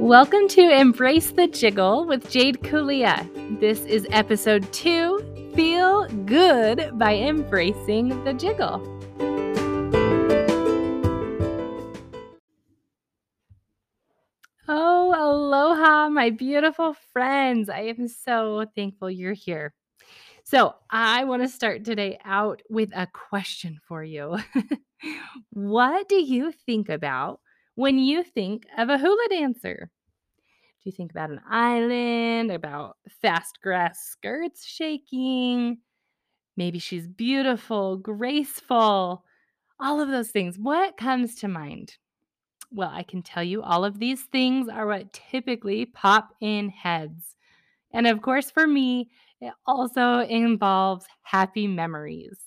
Welcome to Embrace the Jiggle with Jade Kulia. This is episode two Feel Good by Embracing the Jiggle. Oh, aloha, my beautiful friends. I am so thankful you're here. So, I want to start today out with a question for you. what do you think about when you think of a hula dancer? Do you think about an island, about fast grass skirts shaking? Maybe she's beautiful, graceful, all of those things. What comes to mind? Well, I can tell you all of these things are what typically pop in heads. And of course, for me, it also involves happy memories.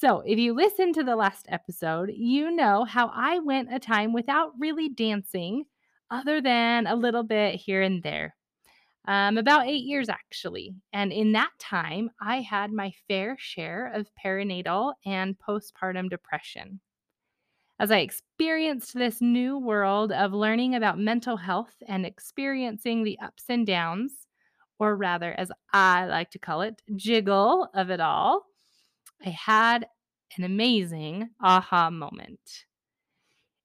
So, if you listen to the last episode, you know how I went a time without really dancing, other than a little bit here and there. Um, about eight years, actually. And in that time, I had my fair share of perinatal and postpartum depression. As I experienced this new world of learning about mental health and experiencing the ups and downs, or rather, as I like to call it, jiggle of it all, I had an amazing aha moment.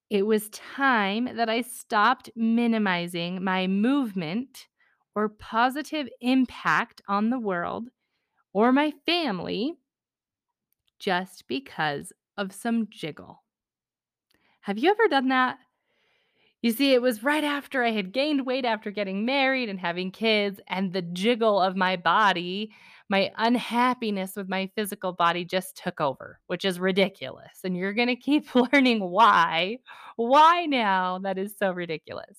It was time that I stopped minimizing my movement or positive impact on the world or my family just because of some jiggle. Have you ever done that? You see, it was right after I had gained weight after getting married and having kids, and the jiggle of my body, my unhappiness with my physical body just took over, which is ridiculous. And you're going to keep learning why. Why now? That is so ridiculous.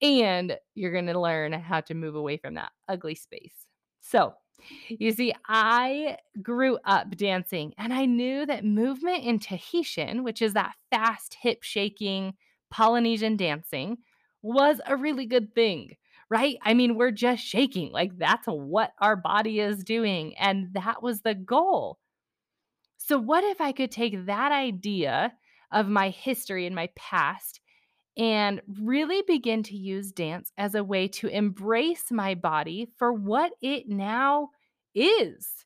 And you're going to learn how to move away from that ugly space. So, you see, I grew up dancing and I knew that movement in Tahitian, which is that fast hip shaking, Polynesian dancing was a really good thing, right? I mean, we're just shaking. Like that's what our body is doing. And that was the goal. So, what if I could take that idea of my history and my past and really begin to use dance as a way to embrace my body for what it now is?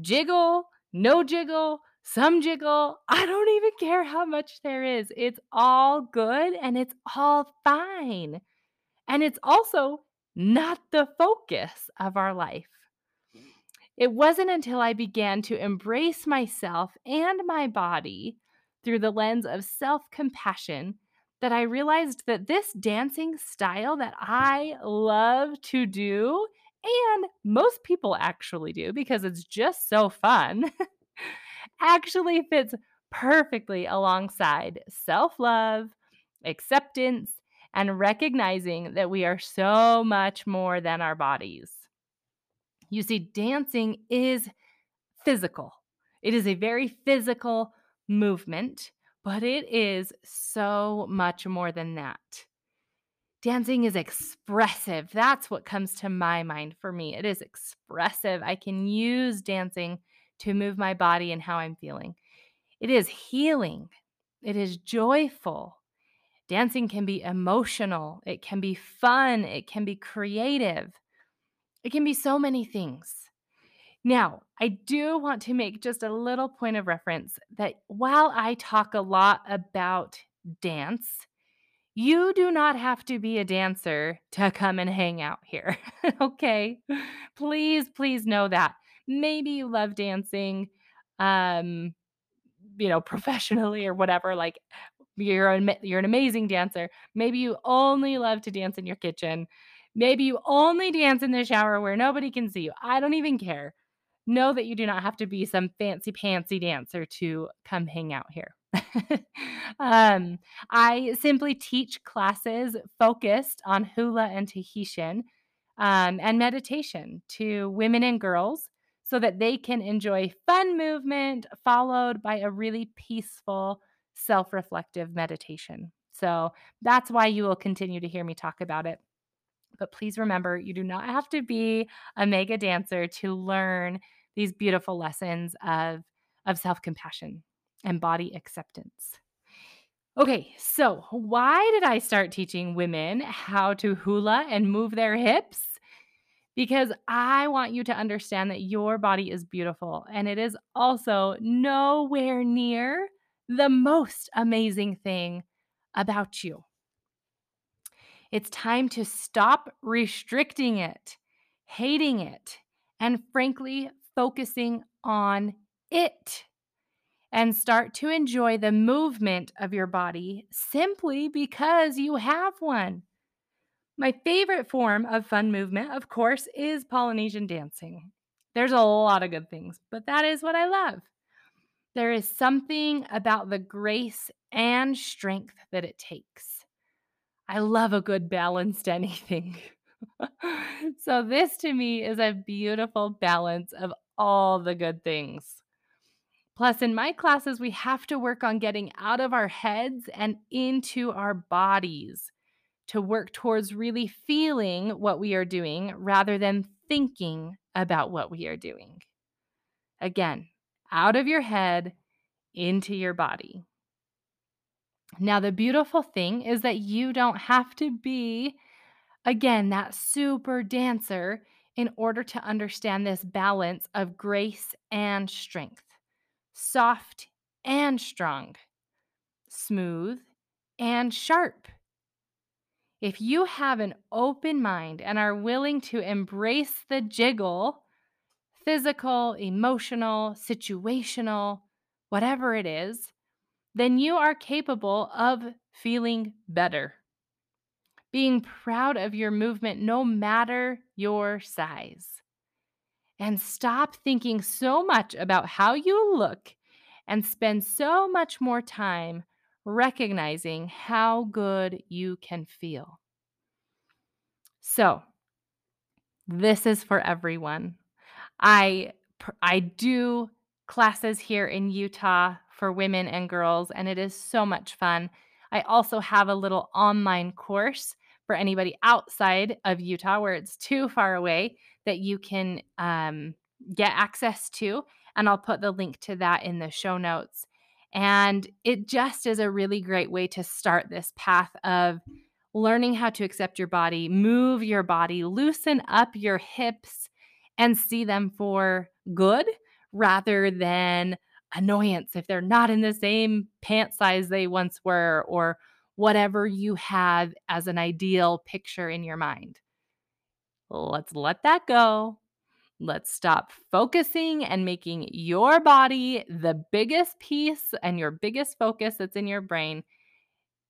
Jiggle, no jiggle, some jiggle. I don't even care how much there is. It's all good and it's all fine. And it's also not the focus of our life. It wasn't until I began to embrace myself and my body through the lens of self compassion that I realized that this dancing style that I love to do, and most people actually do because it's just so fun. actually fits perfectly alongside self love, acceptance, and recognizing that we are so much more than our bodies. You see, dancing is physical, it is a very physical movement, but it is so much more than that. Dancing is expressive. That's what comes to my mind for me. It is expressive. I can use dancing to move my body and how I'm feeling. It is healing, it is joyful. Dancing can be emotional, it can be fun, it can be creative, it can be so many things. Now, I do want to make just a little point of reference that while I talk a lot about dance, you do not have to be a dancer to come and hang out here. okay? Please, please know that maybe you love dancing um you know professionally or whatever like you're an, you're an amazing dancer. Maybe you only love to dance in your kitchen. Maybe you only dance in the shower where nobody can see you. I don't even care. Know that you do not have to be some fancy pantsy dancer to come hang out here. Um, i simply teach classes focused on hula and tahitian um, and meditation to women and girls so that they can enjoy fun movement followed by a really peaceful, self reflective meditation. So that's why you will continue to hear me talk about it. But please remember, you do not have to be a mega dancer to learn these beautiful lessons of, of self compassion and body acceptance. Okay, so why did I start teaching women how to hula and move their hips? Because I want you to understand that your body is beautiful and it is also nowhere near the most amazing thing about you. It's time to stop restricting it, hating it, and frankly, focusing on it and start to enjoy the movement of your body simply because you have one. My favorite form of fun movement, of course, is Polynesian dancing. There's a lot of good things, but that is what I love. There is something about the grace and strength that it takes. I love a good balanced anything. so, this to me is a beautiful balance of all the good things. Plus, in my classes, we have to work on getting out of our heads and into our bodies to work towards really feeling what we are doing rather than thinking about what we are doing. Again, out of your head, into your body. Now, the beautiful thing is that you don't have to be, again, that super dancer in order to understand this balance of grace and strength soft and strong, smooth and sharp. If you have an open mind and are willing to embrace the jiggle, physical, emotional, situational, whatever it is, then you are capable of feeling better. Being proud of your movement no matter your size and stop thinking so much about how you look and spend so much more time recognizing how good you can feel. So, this is for everyone. I I do classes here in Utah for women and girls and it is so much fun. I also have a little online course for anybody outside of Utah where it's too far away that you can um, get access to. And I'll put the link to that in the show notes. And it just is a really great way to start this path of learning how to accept your body, move your body, loosen up your hips, and see them for good rather than annoyance if they're not in the same pant size they once were or whatever you have as an ideal picture in your mind. Let's let that go. Let's stop focusing and making your body the biggest piece and your biggest focus that's in your brain.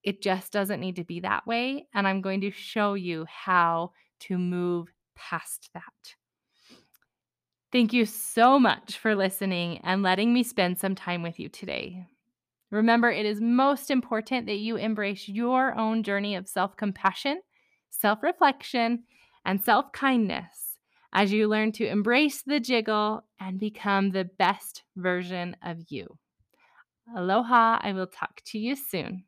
It just doesn't need to be that way. And I'm going to show you how to move past that. Thank you so much for listening and letting me spend some time with you today. Remember, it is most important that you embrace your own journey of self compassion, self reflection, and self kindness as you learn to embrace the jiggle and become the best version of you. Aloha. I will talk to you soon.